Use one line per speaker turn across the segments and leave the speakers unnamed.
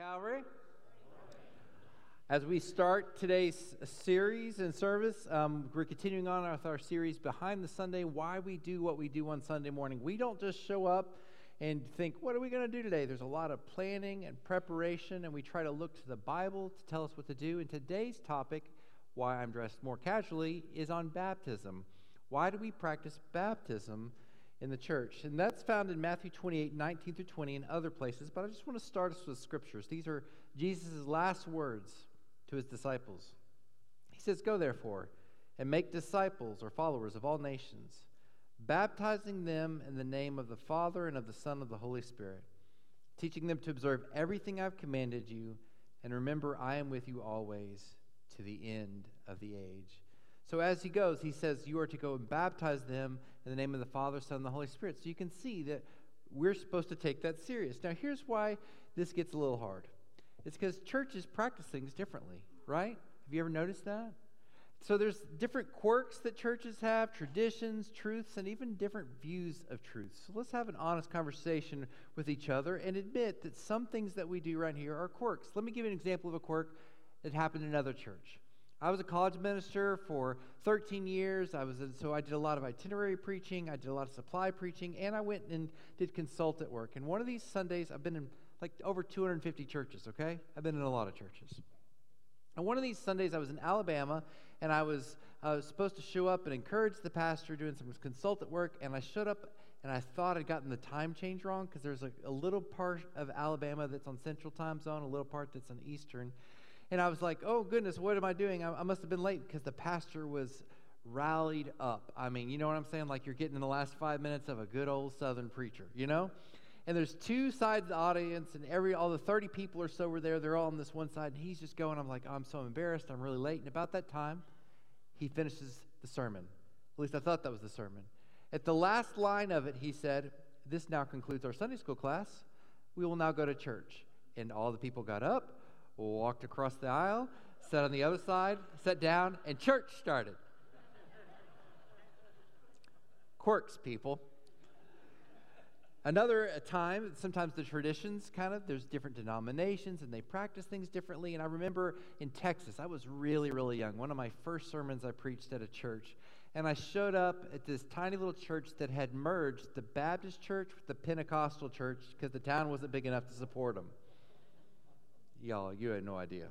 Calvary. As we start today's series and service, um, we're continuing on with our series Behind the Sunday Why We Do What We Do on Sunday Morning. We don't just show up and think, What are we going to do today? There's a lot of planning and preparation, and we try to look to the Bible to tell us what to do. And today's topic, Why I'm Dressed More Casually, is on baptism. Why do we practice baptism? In the church. And that's found in Matthew 28, 19 through 20, and other places. But I just want to start us with scriptures. These are Jesus' last words to his disciples. He says, Go therefore and make disciples or followers of all nations, baptizing them in the name of the Father and of the Son of the Holy Spirit, teaching them to observe everything I've commanded you. And remember, I am with you always to the end of the age. So as he goes, he says, You are to go and baptize them in the name of the Father, Son, and the Holy Spirit. So you can see that we're supposed to take that serious. Now, here's why this gets a little hard it's because churches practice things differently, right? Have you ever noticed that? So there's different quirks that churches have, traditions, truths, and even different views of truth. So let's have an honest conversation with each other and admit that some things that we do right here are quirks. Let me give you an example of a quirk that happened in another church. I was a college minister for 13 years. I was so I did a lot of itinerary preaching, I did a lot of supply preaching, and I went and did consultant work. And one of these Sundays, I've been in like over 250 churches. Okay, I've been in a lot of churches. And one of these Sundays, I was in Alabama, and I was, I was supposed to show up and encourage the pastor doing some consultant work. And I showed up, and I thought I'd gotten the time change wrong because there's a, a little part of Alabama that's on Central Time Zone, a little part that's on Eastern. And I was like, oh, goodness, what am I doing? I, I must have been late because the pastor was rallied up. I mean, you know what I'm saying? Like you're getting in the last five minutes of a good old Southern preacher, you know? And there's two sides of the audience, and every all the 30 people or so were there. They're all on this one side, and he's just going. I'm like, I'm so embarrassed. I'm really late. And about that time, he finishes the sermon. At least I thought that was the sermon. At the last line of it, he said, This now concludes our Sunday school class. We will now go to church. And all the people got up walked across the aisle, sat on the other side, sat down, and church started. Quirks, people. Another uh, time, sometimes the traditions kind of, there's different denominations and they practice things differently. And I remember in Texas, I was really, really young. One of my first sermons I preached at a church. And I showed up at this tiny little church that had merged the Baptist church with the Pentecostal church because the town wasn't big enough to support them. Y'all, you had no idea.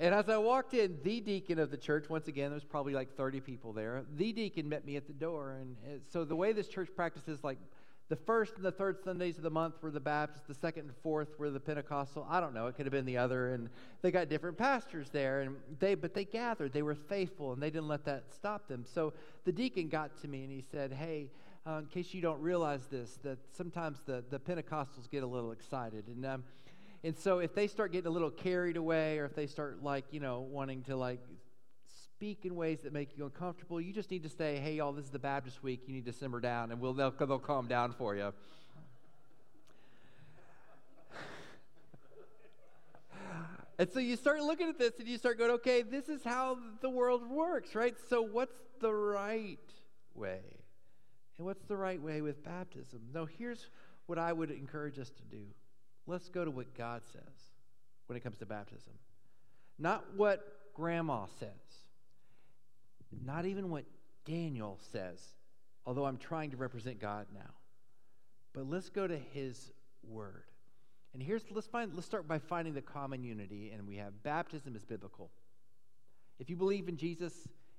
And as I walked in, the deacon of the church, once again, there's probably like 30 people there. The deacon met me at the door. And so the way this church practices, like the first and the third Sundays of the month were the Baptist, the second and fourth were the Pentecostal. I don't know, it could have been the other. And they got different pastors there. And they, but they gathered, they were faithful, and they didn't let that stop them. So the deacon got to me and he said, Hey, uh, in case you don't realize this, that sometimes the, the Pentecostals get a little excited. And um, and so if they start getting a little carried away or if they start like, you know, wanting to like speak in ways that make you uncomfortable, you just need to say, hey, y'all, this is the Baptist week. You need to simmer down and we'll, they'll, they'll calm down for you. and so you start looking at this and you start going, okay, this is how the world works, right? So what's the right way? And what's the right way with baptism? Now, here's what I would encourage us to do. Let's go to what God says when it comes to baptism. Not what grandma says, not even what Daniel says, although I'm trying to represent God now. But let's go to his word. And here's let's find let's start by finding the common unity and we have baptism is biblical. If you believe in Jesus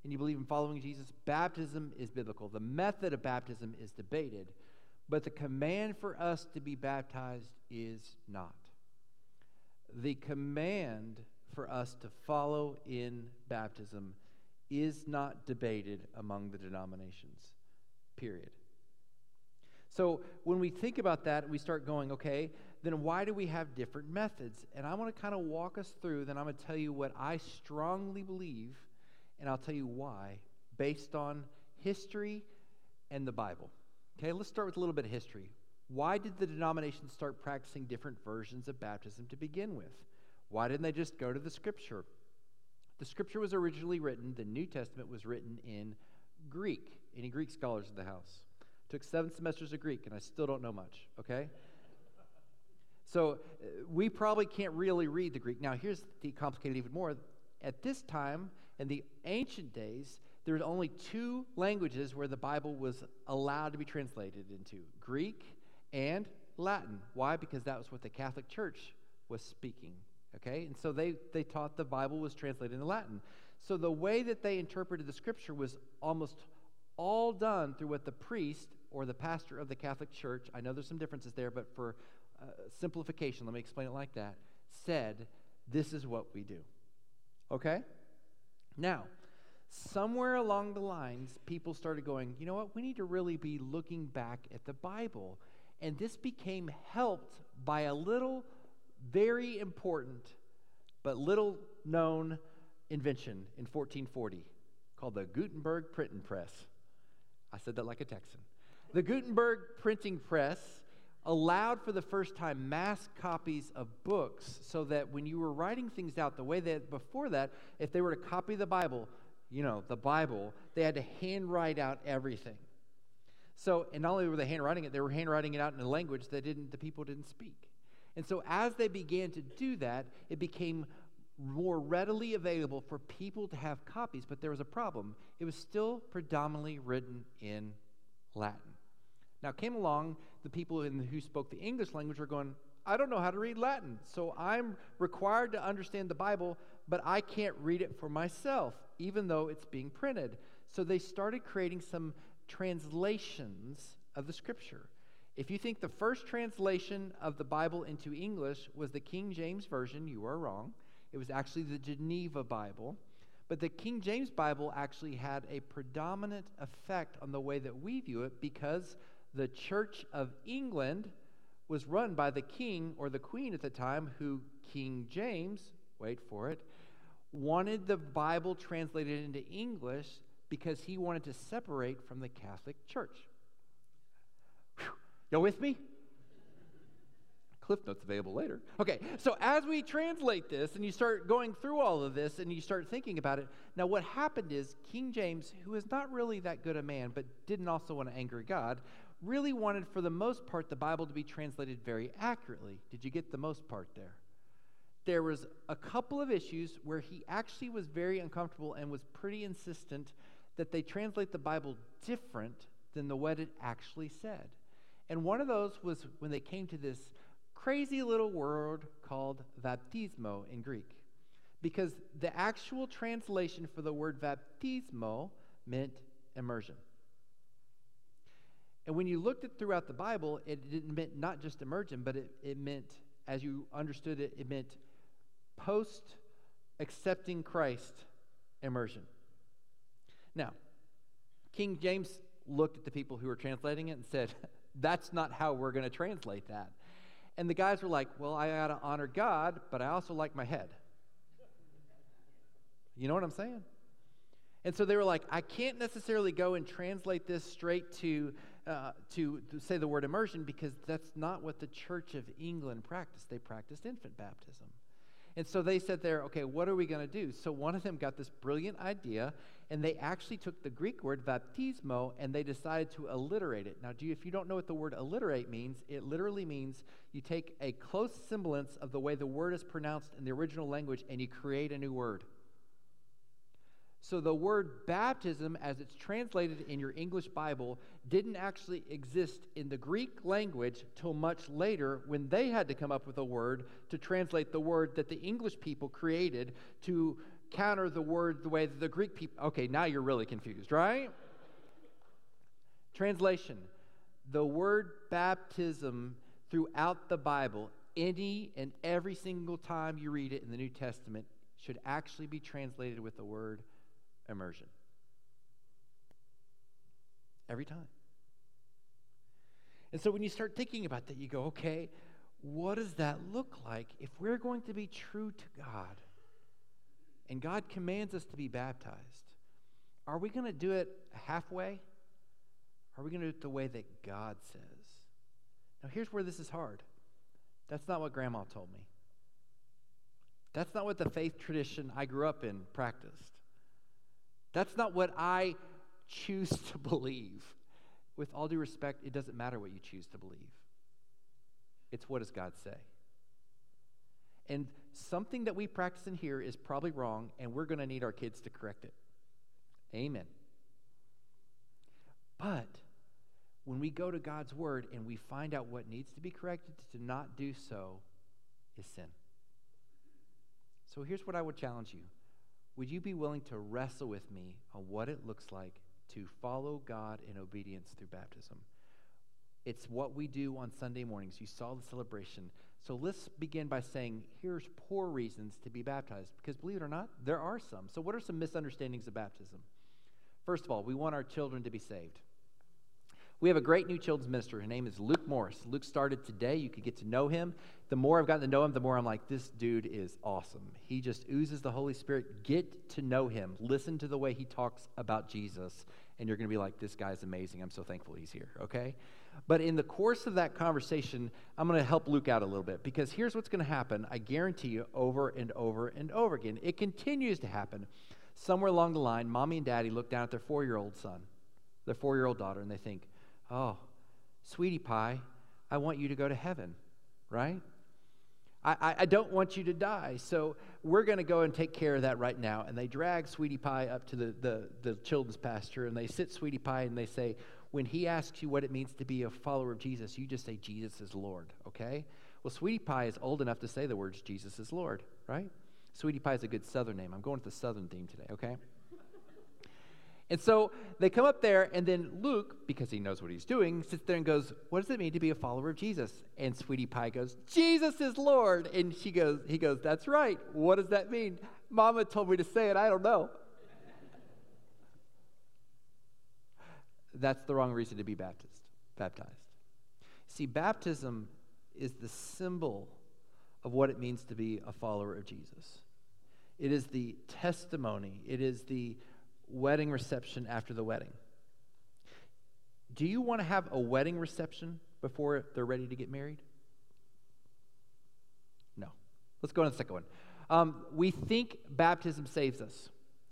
and you believe in following Jesus, baptism is biblical. The method of baptism is debated, but the command for us to be baptized is not. The command for us to follow in baptism is not debated among the denominations, period. So when we think about that, we start going, okay, then why do we have different methods? And I want to kind of walk us through, then I'm going to tell you what I strongly believe, and I'll tell you why, based on history and the Bible. Okay, let's start with a little bit of history. Why did the denominations start practicing different versions of baptism to begin with? Why didn't they just go to the scripture? The scripture was originally written, the New Testament was written in Greek. Any Greek scholars in the house? Took seven semesters of Greek, and I still don't know much, okay? So uh, we probably can't really read the Greek. Now, here's the complicated even more. At this time, in the ancient days, there were only two languages where the Bible was allowed to be translated into Greek and Latin. Why? Because that was what the Catholic Church was speaking. Okay? And so they, they taught the Bible was translated into Latin. So the way that they interpreted the scripture was almost all done through what the priest or the pastor of the Catholic Church, I know there's some differences there, but for uh, simplification, let me explain it like that, said, This is what we do. Okay? Now, somewhere along the lines, people started going, you know what, we need to really be looking back at the Bible. And this became helped by a little, very important, but little known invention in 1440 called the Gutenberg printing press. I said that like a Texan. The Gutenberg printing press allowed for the first time mass copies of books so that when you were writing things out the way that before that, if they were to copy the Bible, you know, the Bible, they had to handwrite out everything. So, and not only were they handwriting it, they were handwriting it out in a language that didn't, the people didn't speak. And so, as they began to do that, it became more readily available for people to have copies. But there was a problem. It was still predominantly written in Latin. Now, came along the people in, who spoke the English language were going, I don't know how to read Latin, so I'm required to understand the Bible, but I can't read it for myself, even though it's being printed. So they started creating some translations of the scripture. If you think the first translation of the Bible into English was the King James Version, you are wrong. It was actually the Geneva Bible. But the King James Bible actually had a predominant effect on the way that we view it because the Church of England was run by the king or the queen at the time, who King James, wait for it, wanted the Bible translated into English because he wanted to separate from the Catholic Church. Y'all with me? Cliff Notes available later. Okay, so as we translate this and you start going through all of this and you start thinking about it, now what happened is King James, who is not really that good a man, but didn't also want to anger God, really wanted, for the most part, the Bible to be translated very accurately. Did you get the most part there? There was a couple of issues where he actually was very uncomfortable and was pretty insistent that they translate the Bible different than the what it actually said. And one of those was when they came to this crazy little word called baptismo in Greek. Because the actual translation for the word baptismo meant immersion. And when you looked at throughout the Bible, it didn't meant not just immersion, but it, it meant, as you understood it, it meant post accepting Christ immersion. Now, King James looked at the people who were translating it and said, That's not how we're going to translate that. And the guys were like, Well, I got to honor God, but I also like my head. You know what I'm saying? And so they were like, I can't necessarily go and translate this straight to uh, to, to say the word immersion because that's not what the Church of England practiced. They practiced infant baptism. And so they said there, okay, what are we going to do? So one of them got this brilliant idea, and they actually took the Greek word baptismo and they decided to alliterate it. Now, do you, if you don't know what the word alliterate means, it literally means you take a close semblance of the way the word is pronounced in the original language and you create a new word. So the word baptism, as it's translated in your English Bible, didn't actually exist in the Greek language till much later when they had to come up with a word to translate the word that the English people created to counter the word the way that the Greek people. Okay, now you're really confused, right? Translation The word baptism throughout the Bible, any and every single time you read it in the New Testament, should actually be translated with the word immersion. Every time. And so when you start thinking about that, you go, okay, what does that look like if we're going to be true to God? And God commands us to be baptized. Are we going to do it halfway? Are we going to do it the way that God says? Now, here's where this is hard. That's not what grandma told me. That's not what the faith tradition I grew up in practiced. That's not what I choose to believe. With all due respect, it doesn't matter what you choose to believe. It's what does God say? And something that we practice in here is probably wrong, and we're going to need our kids to correct it. Amen. But when we go to God's word and we find out what needs to be corrected, to not do so is sin. So here's what I would challenge you Would you be willing to wrestle with me on what it looks like to follow God in obedience through baptism? It's what we do on Sunday mornings. You saw the celebration. So let's begin by saying here's poor reasons to be baptized. Because believe it or not, there are some. So, what are some misunderstandings of baptism? First of all, we want our children to be saved. We have a great new children's minister. His name is Luke Morris. Luke started today. You could get to know him. The more I've gotten to know him, the more I'm like, this dude is awesome. He just oozes the Holy Spirit. Get to know him. Listen to the way he talks about Jesus, and you're going to be like, this guy's amazing. I'm so thankful he's here, okay? But in the course of that conversation, I'm going to help Luke out a little bit because here's what's going to happen. I guarantee you over and over and over again. It continues to happen. Somewhere along the line, mommy and daddy look down at their four year old son, their four year old daughter, and they think, Oh, sweetie pie, I want you to go to heaven, right? I, I, don't want you to die. So we're going to go and take care of that right now. And they drag Sweetie Pie up to the, the, the children's pasture and they sit Sweetie Pie and they say, when he asks you what it means to be a follower of Jesus, you just say, Jesus is Lord, okay? Well, Sweetie Pie is old enough to say the words, Jesus is Lord, right? Sweetie Pie is a good southern name. I'm going with the southern theme today, okay? And so they come up there, and then Luke, because he knows what he's doing, sits there and goes, What does it mean to be a follower of Jesus? And Sweetie Pie goes, Jesus is Lord. And she goes, he goes, That's right. What does that mean? Mama told me to say it. I don't know. That's the wrong reason to be baptized. Baptized. See, baptism is the symbol of what it means to be a follower of Jesus. It is the testimony. It is the wedding reception after the wedding. Do you want to have a wedding reception before they're ready to get married? No. Let's go on to the second one. Um, we think baptism saves us.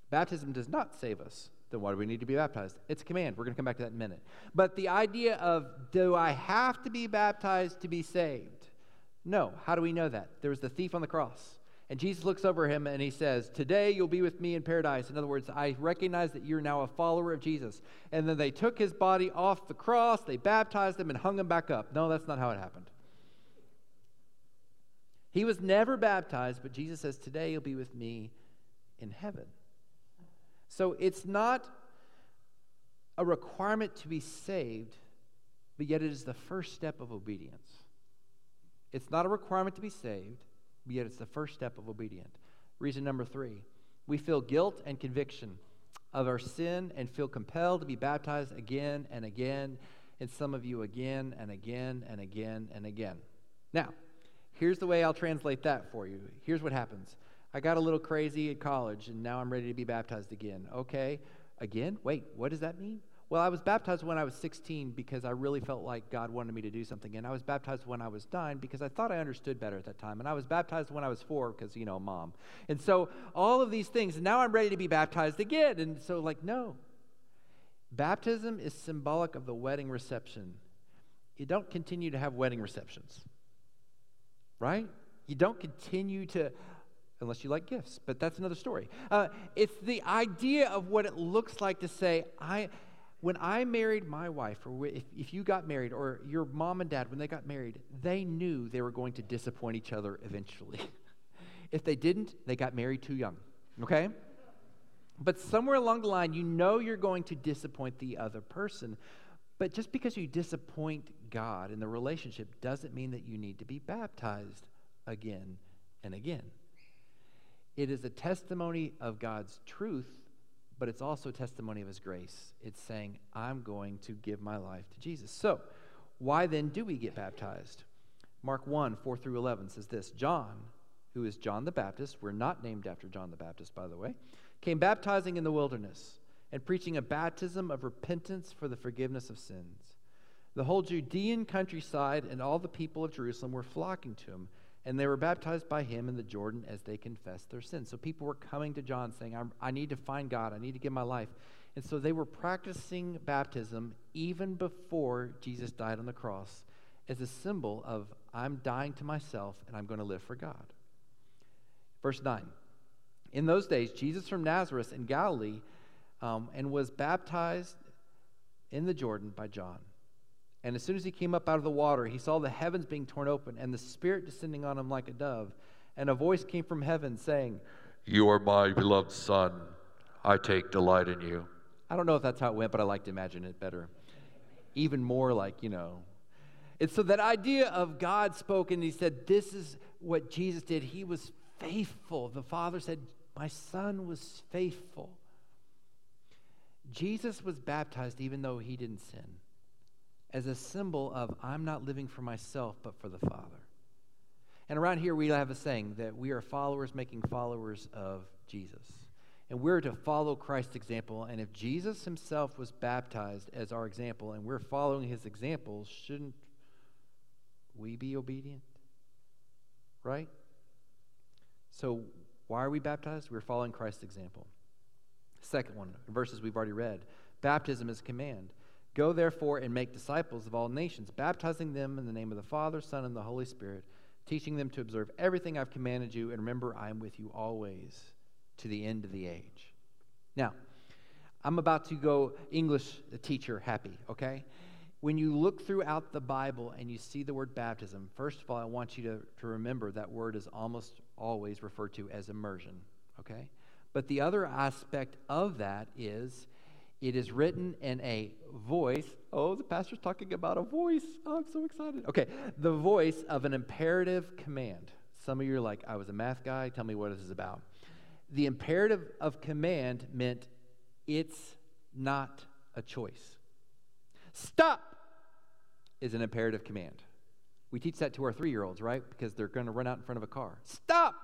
Baptism does not save us. Then why do we need to be baptized? It's a command. We're going to come back to that in a minute. But the idea of do I have to be baptized to be saved? No. How do we know that? There was the thief on the cross. And Jesus looks over him and he says, Today you'll be with me in paradise. In other words, I recognize that you're now a follower of Jesus. And then they took his body off the cross, they baptized him, and hung him back up. No, that's not how it happened. He was never baptized, but Jesus says, Today you'll be with me in heaven. So it's not a requirement to be saved, but yet it is the first step of obedience. It's not a requirement to be saved yet it's the first step of obedience. Reason number three we feel guilt and conviction of our sin and feel compelled to be baptized again and again, and some of you again and again and again and again. Now, here's the way I'll translate that for you. Here's what happens I got a little crazy at college, and now I'm ready to be baptized again. Okay, again? Wait, what does that mean? Well, I was baptized when I was 16 because I really felt like God wanted me to do something. And I was baptized when I was nine because I thought I understood better at that time. And I was baptized when I was four because, you know, mom. And so all of these things, now I'm ready to be baptized again. And so, like, no. Baptism is symbolic of the wedding reception. You don't continue to have wedding receptions, right? You don't continue to, unless you like gifts, but that's another story. Uh, it's the idea of what it looks like to say, I when I married my wife, or if, if you got married, or your mom and dad, when they got married, they knew they were going to disappoint each other eventually. if they didn't, they got married too young, okay? But somewhere along the line, you know you're going to disappoint the other person. But just because you disappoint God in the relationship doesn't mean that you need to be baptized again and again. It is a testimony of God's truth but it's also testimony of his grace. It's saying, I'm going to give my life to Jesus. So, why then do we get baptized? Mark 1 4 through 11 says this John, who is John the Baptist, we're not named after John the Baptist, by the way, came baptizing in the wilderness and preaching a baptism of repentance for the forgiveness of sins. The whole Judean countryside and all the people of Jerusalem were flocking to him and they were baptized by him in the Jordan as they confessed their sins. So people were coming to John saying, i need to find God, I need to give my life. And so they were practicing baptism even before Jesus died on the cross as a symbol of, I'm dying to myself and I'm going to live for God. Verse 9 In those days, Jesus from Nazareth in Galilee um, and was baptized in the Jordan by John. And as soon as he came up out of the water, he saw the heavens being torn open and the Spirit descending on him like a dove. And a voice came from heaven saying,
You are my beloved Son. I take delight in you.
I don't know if that's how it went, but I like to imagine it better. Even more like, you know. And so that idea of God spoke and he said, This is what Jesus did. He was faithful. The Father said, My Son was faithful. Jesus was baptized even though he didn't sin, as a symbol of, I'm not living for myself, but for the Father. And around here, we have a saying that we are followers making followers of Jesus. And we're to follow Christ's example. And if Jesus himself was baptized as our example and we're following his example, shouldn't we be obedient? Right? So, why are we baptized? We're following Christ's example. Second one, verses we've already read baptism is a command. Go therefore and make disciples of all nations, baptizing them in the name of the Father, Son, and the Holy Spirit, teaching them to observe everything I've commanded you, and remember, I am with you always to the end of the age. Now, I'm about to go English teacher happy, okay? When you look throughout the Bible and you see the word baptism, first of all, I want you to, to remember that word is almost always referred to as immersion, okay? But the other aspect of that is it is written in a voice. Oh, the pastor's talking about a voice. Oh, I'm so excited. Okay, the voice of an imperative command. Some of you are like, I was a math guy. Tell me what this is about. The imperative of command meant it's not a choice. Stop is an imperative command. We teach that to our three year olds, right? Because they're going to run out in front of a car. Stop!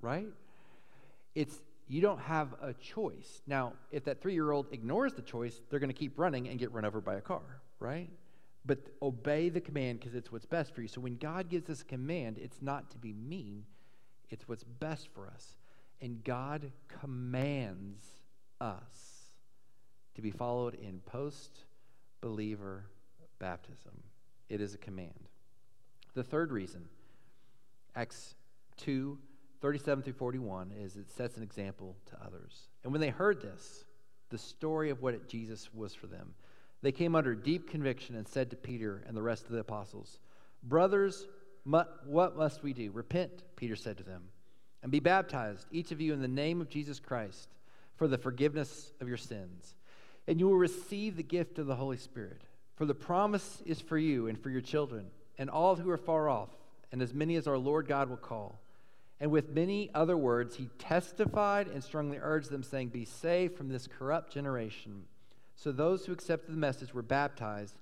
Right? It's you don't have a choice. Now, if that three year old ignores the choice, they're going to keep running and get run over by a car, right? But obey the command because it's what's best for you. So when God gives us a command, it's not to be mean, it's what's best for us. And God commands us to be followed in post believer baptism. It is a command. The third reason, Acts 2 37 through 41, is it sets an example to others. And when they heard this, the story of what Jesus was for them, they came under deep conviction and said to Peter and the rest of the apostles, Brothers, what must we do? Repent, Peter said to them, and be baptized, each of you, in the name of Jesus Christ, for the forgiveness of your sins. And you will receive the gift of the Holy Spirit. For the promise is for you and for your children, and all who are far off, and as many as our Lord God will call. And with many other words, he testified and strongly urged them, saying, Be saved from this corrupt generation. So those who accepted the message were baptized,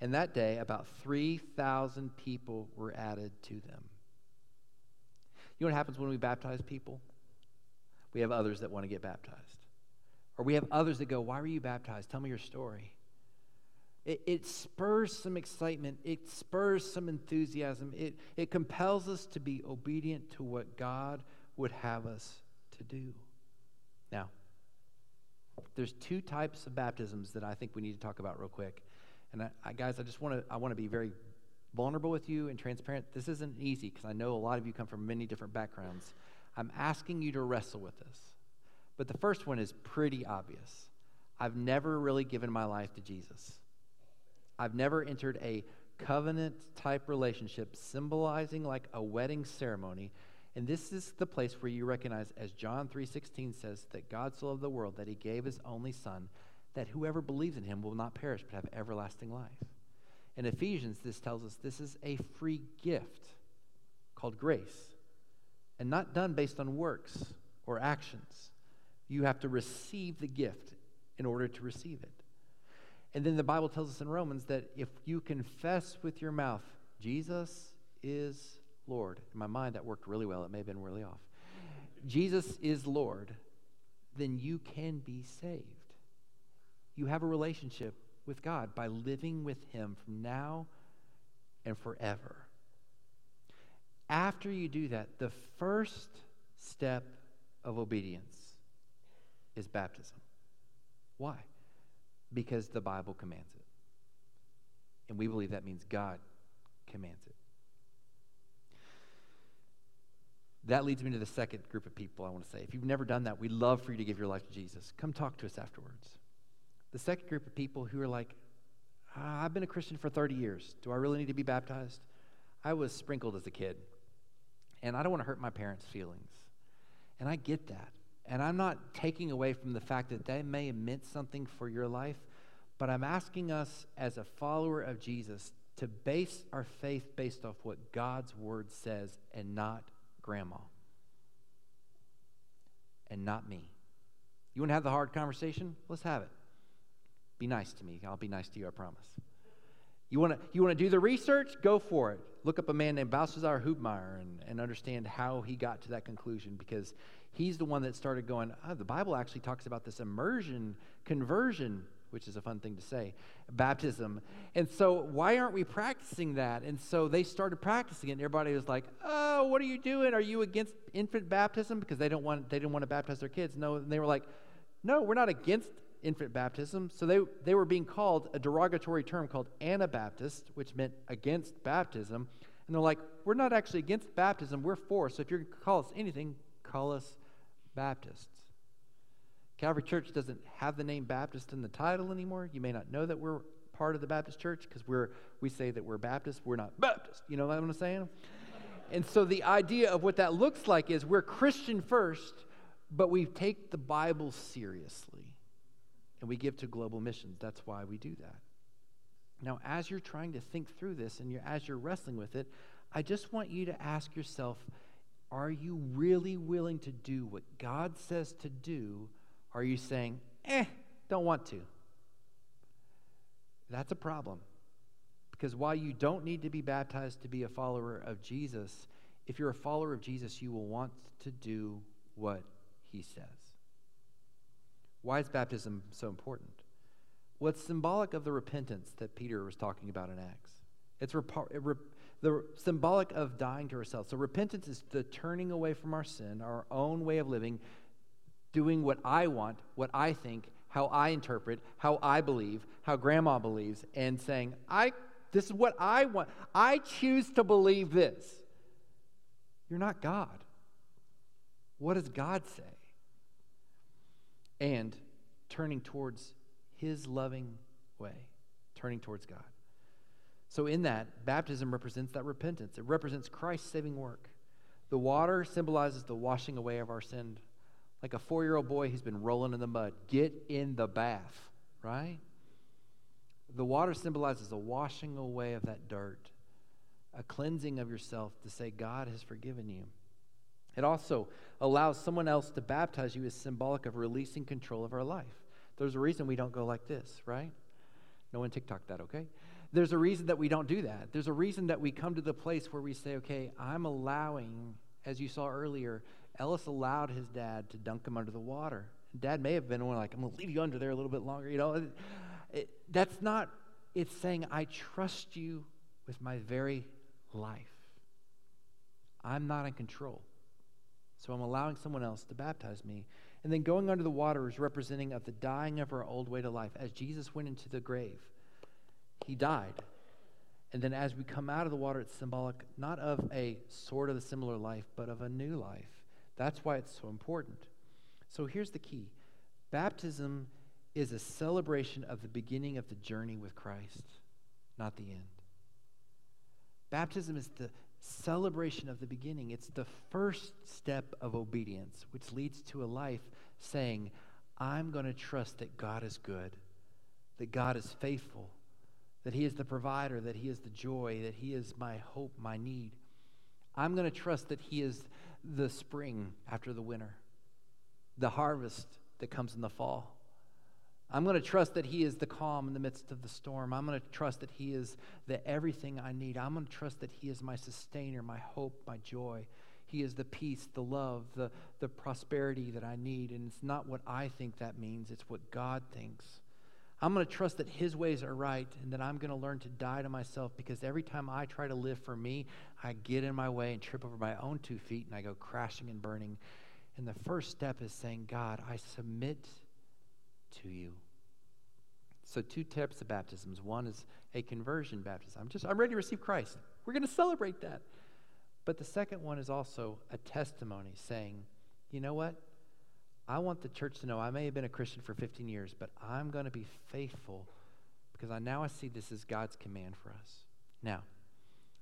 and that day about 3,000 people were added to them. You know what happens when we baptize people? We have others that want to get baptized. Or we have others that go, Why were you baptized? Tell me your story. It, it, spurs some excitement, it spurs some enthusiasm, it, it compels us to be obedient to what God would have us to do. Now, there's two types of baptisms that I think we need to talk about real quick. And I, I, guys, I just want to I want to be very vulnerable with you and transparent. This isn't easy because I know a lot of you come from many different backgrounds. I'm asking you to wrestle with this. But the first one is pretty obvious. I've never really given my life to Jesus. I've never entered a covenant type relationship symbolizing like a wedding ceremony. And this is the place where you recognize, as John 3.16 says, that God so loved the world that he gave his only son, that whoever believes in him will not perish but have everlasting life. In Ephesians, this tells us this is a free gift called grace and not done based on works or actions. You have to receive the gift in order to receive it. And then the Bible tells us in Romans that if you confess with your mouth, Jesus is Lord. In my mind, that worked really well. It may have been really off. Jesus is Lord, then you can be saved. You have a relationship with God by living with Him from now and forever. After you do that, the first step of obedience is baptism. Why? Because the Bible commands it. And we believe that means God commands it. That leads me to the second group of people I want to say. If you've never done that, we'd love for you to give your life to Jesus. Come talk to us afterwards. The second group of people who are like, ah, I've been a Christian for 30 years. Do I really need to be baptized? I was sprinkled as a kid, and I don't want to hurt my parents' feelings. And I get that. And I'm not taking away from the fact that they may have meant something for your life, but I'm asking us as a follower of Jesus to base our faith based off what God's word says and not grandma and not me. You want to have the hard conversation? Let's have it. Be nice to me. I'll be nice to you, I promise. You want to you want to do the research? Go for it. Look up a man named Balthasar Hubmaier and, and understand how he got to that conclusion because he's the one that started going, oh, the Bible actually talks about this immersion, conversion, which is a fun thing to say, baptism. And so why aren't we practicing that? And so they started practicing it, and everybody was like, oh, what are you doing? Are you against infant baptism? Because they don't want they didn't want to baptize their kids. No, and they were like, no, we're not against infant baptism. So they, they were being called a derogatory term called Anabaptist, which meant against baptism. And they're like, we're not actually against baptism, we're for. So if you're going to call us anything, call us Baptists. Calvary Church doesn't have the name Baptist in the title anymore. You may not know that we're part of the Baptist church because we're we say that we're Baptist. We're not Baptist. You know what I'm saying? And so the idea of what that looks like is we're Christian first, but we take the Bible seriously and we give to global missions. That's why we do that. Now, as you're trying to think through this and you're, as you're wrestling with it, I just want you to ask yourself are you really willing to do what God says to do? Are you saying, eh, don't want to? That's a problem. Because while you don't need to be baptized to be a follower of Jesus, if you're a follower of Jesus, you will want to do what he says. Why is baptism so important? Well, symbolic of the repentance that Peter was talking about in Acts. It's the symbolic of dying to ourselves. So repentance is the turning away from our sin, our own way of living, doing what I want, what I think, how I interpret, how I believe, how grandma believes, and saying, I this is what I want. I choose to believe this. You're not God. What does God say? And turning towards his loving way, turning towards God. So, in that, baptism represents that repentance. It represents Christ's saving work. The water symbolizes the washing away of our sin. Like a four year old boy who's been rolling in the mud. Get in the bath, right? The water symbolizes a washing away of that dirt, a cleansing of yourself to say, God has forgiven you. It also allows someone else to baptize you is symbolic of releasing control of our life. There's a reason we don't go like this, right? No one TikTok that, okay? There's a reason that we don't do that. There's a reason that we come to the place where we say, okay, I'm allowing, as you saw earlier, Ellis allowed his dad to dunk him under the water. Dad may have been one like, I'm going to leave you under there a little bit longer. You know, it, it, that's not, it's saying, I trust you with my very life. I'm not in control. So I'm allowing someone else to baptize me. And then going under the water is representing of the dying of our old way to life. As Jesus went into the grave, he died. And then as we come out of the water, it's symbolic not of a sort of a similar life, but of a new life. That's why it's so important. So here's the key baptism is a celebration of the beginning of the journey with Christ, not the end. Baptism is the celebration of the beginning. It's the first step of obedience, which leads to a life saying, I'm going to trust that God is good, that God is faithful, that He is the provider, that He is the joy, that He is my hope, my need. I'm going to trust that He is the spring after the winter, the harvest that comes in the fall. I'm going to trust that He is the calm in the midst of the storm. I'm going to trust that He is the everything I need. I'm going to trust that He is my sustainer, my hope, my joy. He is the peace, the love, the, the prosperity that I need. And it's not what I think that means, it's what God thinks. I'm going to trust that His ways are right and that I'm going to learn to die to myself because every time I try to live for me, I get in my way and trip over my own two feet and I go crashing and burning. And the first step is saying, God, I submit to you. So, two types of baptisms. One is a conversion baptism. I'm just, I'm ready to receive Christ. We're going to celebrate that. But the second one is also a testimony saying, you know what? I want the church to know I may have been a Christian for 15 years, but I'm going to be faithful because I now I see this as God's command for us. Now,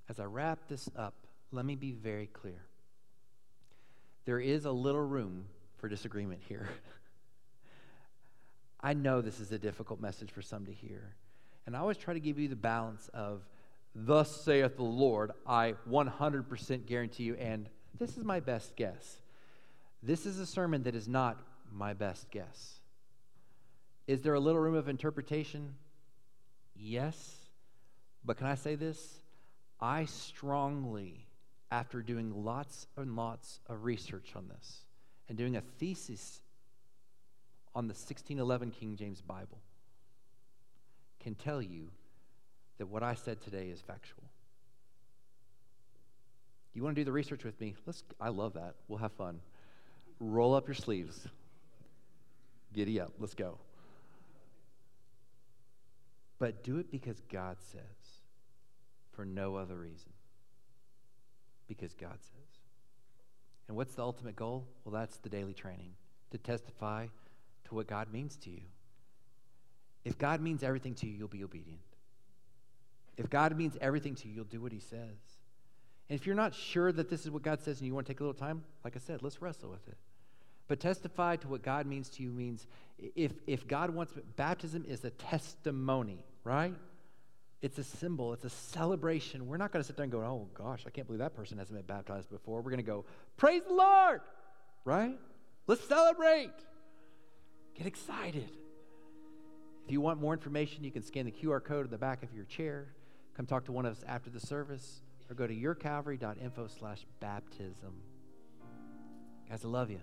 as I wrap this up, let me be very clear. There is a little room for disagreement here. I know this is a difficult message for some to hear. And I always try to give you the balance of, Thus saith the Lord, I 100% guarantee you, and this is my best guess. This is a sermon that is not my best guess. Is there a little room of interpretation? Yes. But can I say this? I strongly, after doing lots and lots of research on this and doing a thesis on the 1611 King James Bible, can tell you that what I said today is factual. You want to do the research with me? Let's I love that. We'll have fun. Roll up your sleeves. Giddy up. Let's go. But do it because God says, for no other reason. Because God says. And what's the ultimate goal? Well, that's the daily training to testify to what God means to you. If God means everything to you, you'll be obedient. If God means everything to you, you'll do what He says. And if you're not sure that this is what God says and you want to take a little time, like I said, let's wrestle with it. But testify to what God means to you means if, if God wants, baptism is a testimony, right? It's a symbol, it's a celebration. We're not going to sit there and go, oh gosh, I can't believe that person hasn't been baptized before. We're going to go, praise the Lord, right? Let's celebrate. Get excited. If you want more information, you can scan the QR code in the back of your chair. Come talk to one of us after the service or go to yourcalvary.info slash baptism. Guys, I love you.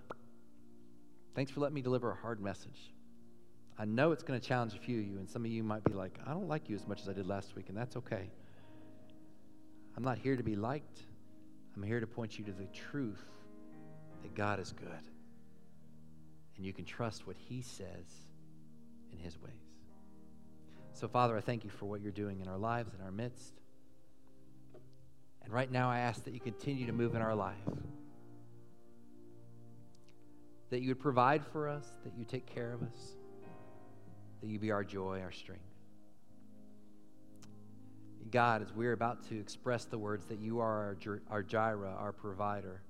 Thanks for letting me deliver a hard message. I know it's going to challenge a few of you, and some of you might be like, I don't like you as much as I did last week, and that's okay. I'm not here to be liked. I'm here to point you to the truth that God is good. And you can trust what He says in His ways. So, Father, I thank you for what you're doing in our lives, in our midst. And right now, I ask that you continue to move in our life. That you would provide for us, that you take care of us, that you be our joy, our strength. God, as we're about to express the words that you are our, our Jireh, our provider,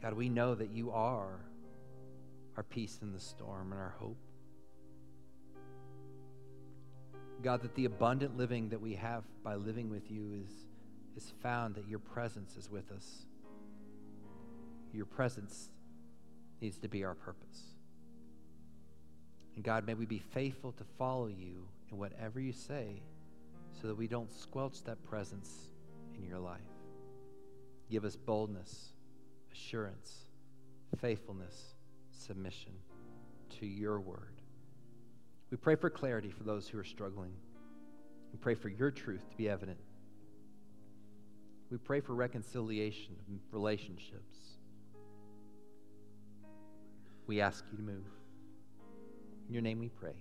God, we know that you are our peace in the storm and our hope. God, that the abundant living that we have by living with you is, is found that your presence is with us. Your presence needs to be our purpose. And God, may we be faithful to follow you in whatever you say so that we don't squelch that presence in your life. Give us boldness, assurance, faithfulness, submission to your word. We pray for clarity for those who are struggling. We pray for your truth to be evident. We pray for reconciliation of relationships. We ask you to move. In your name we pray.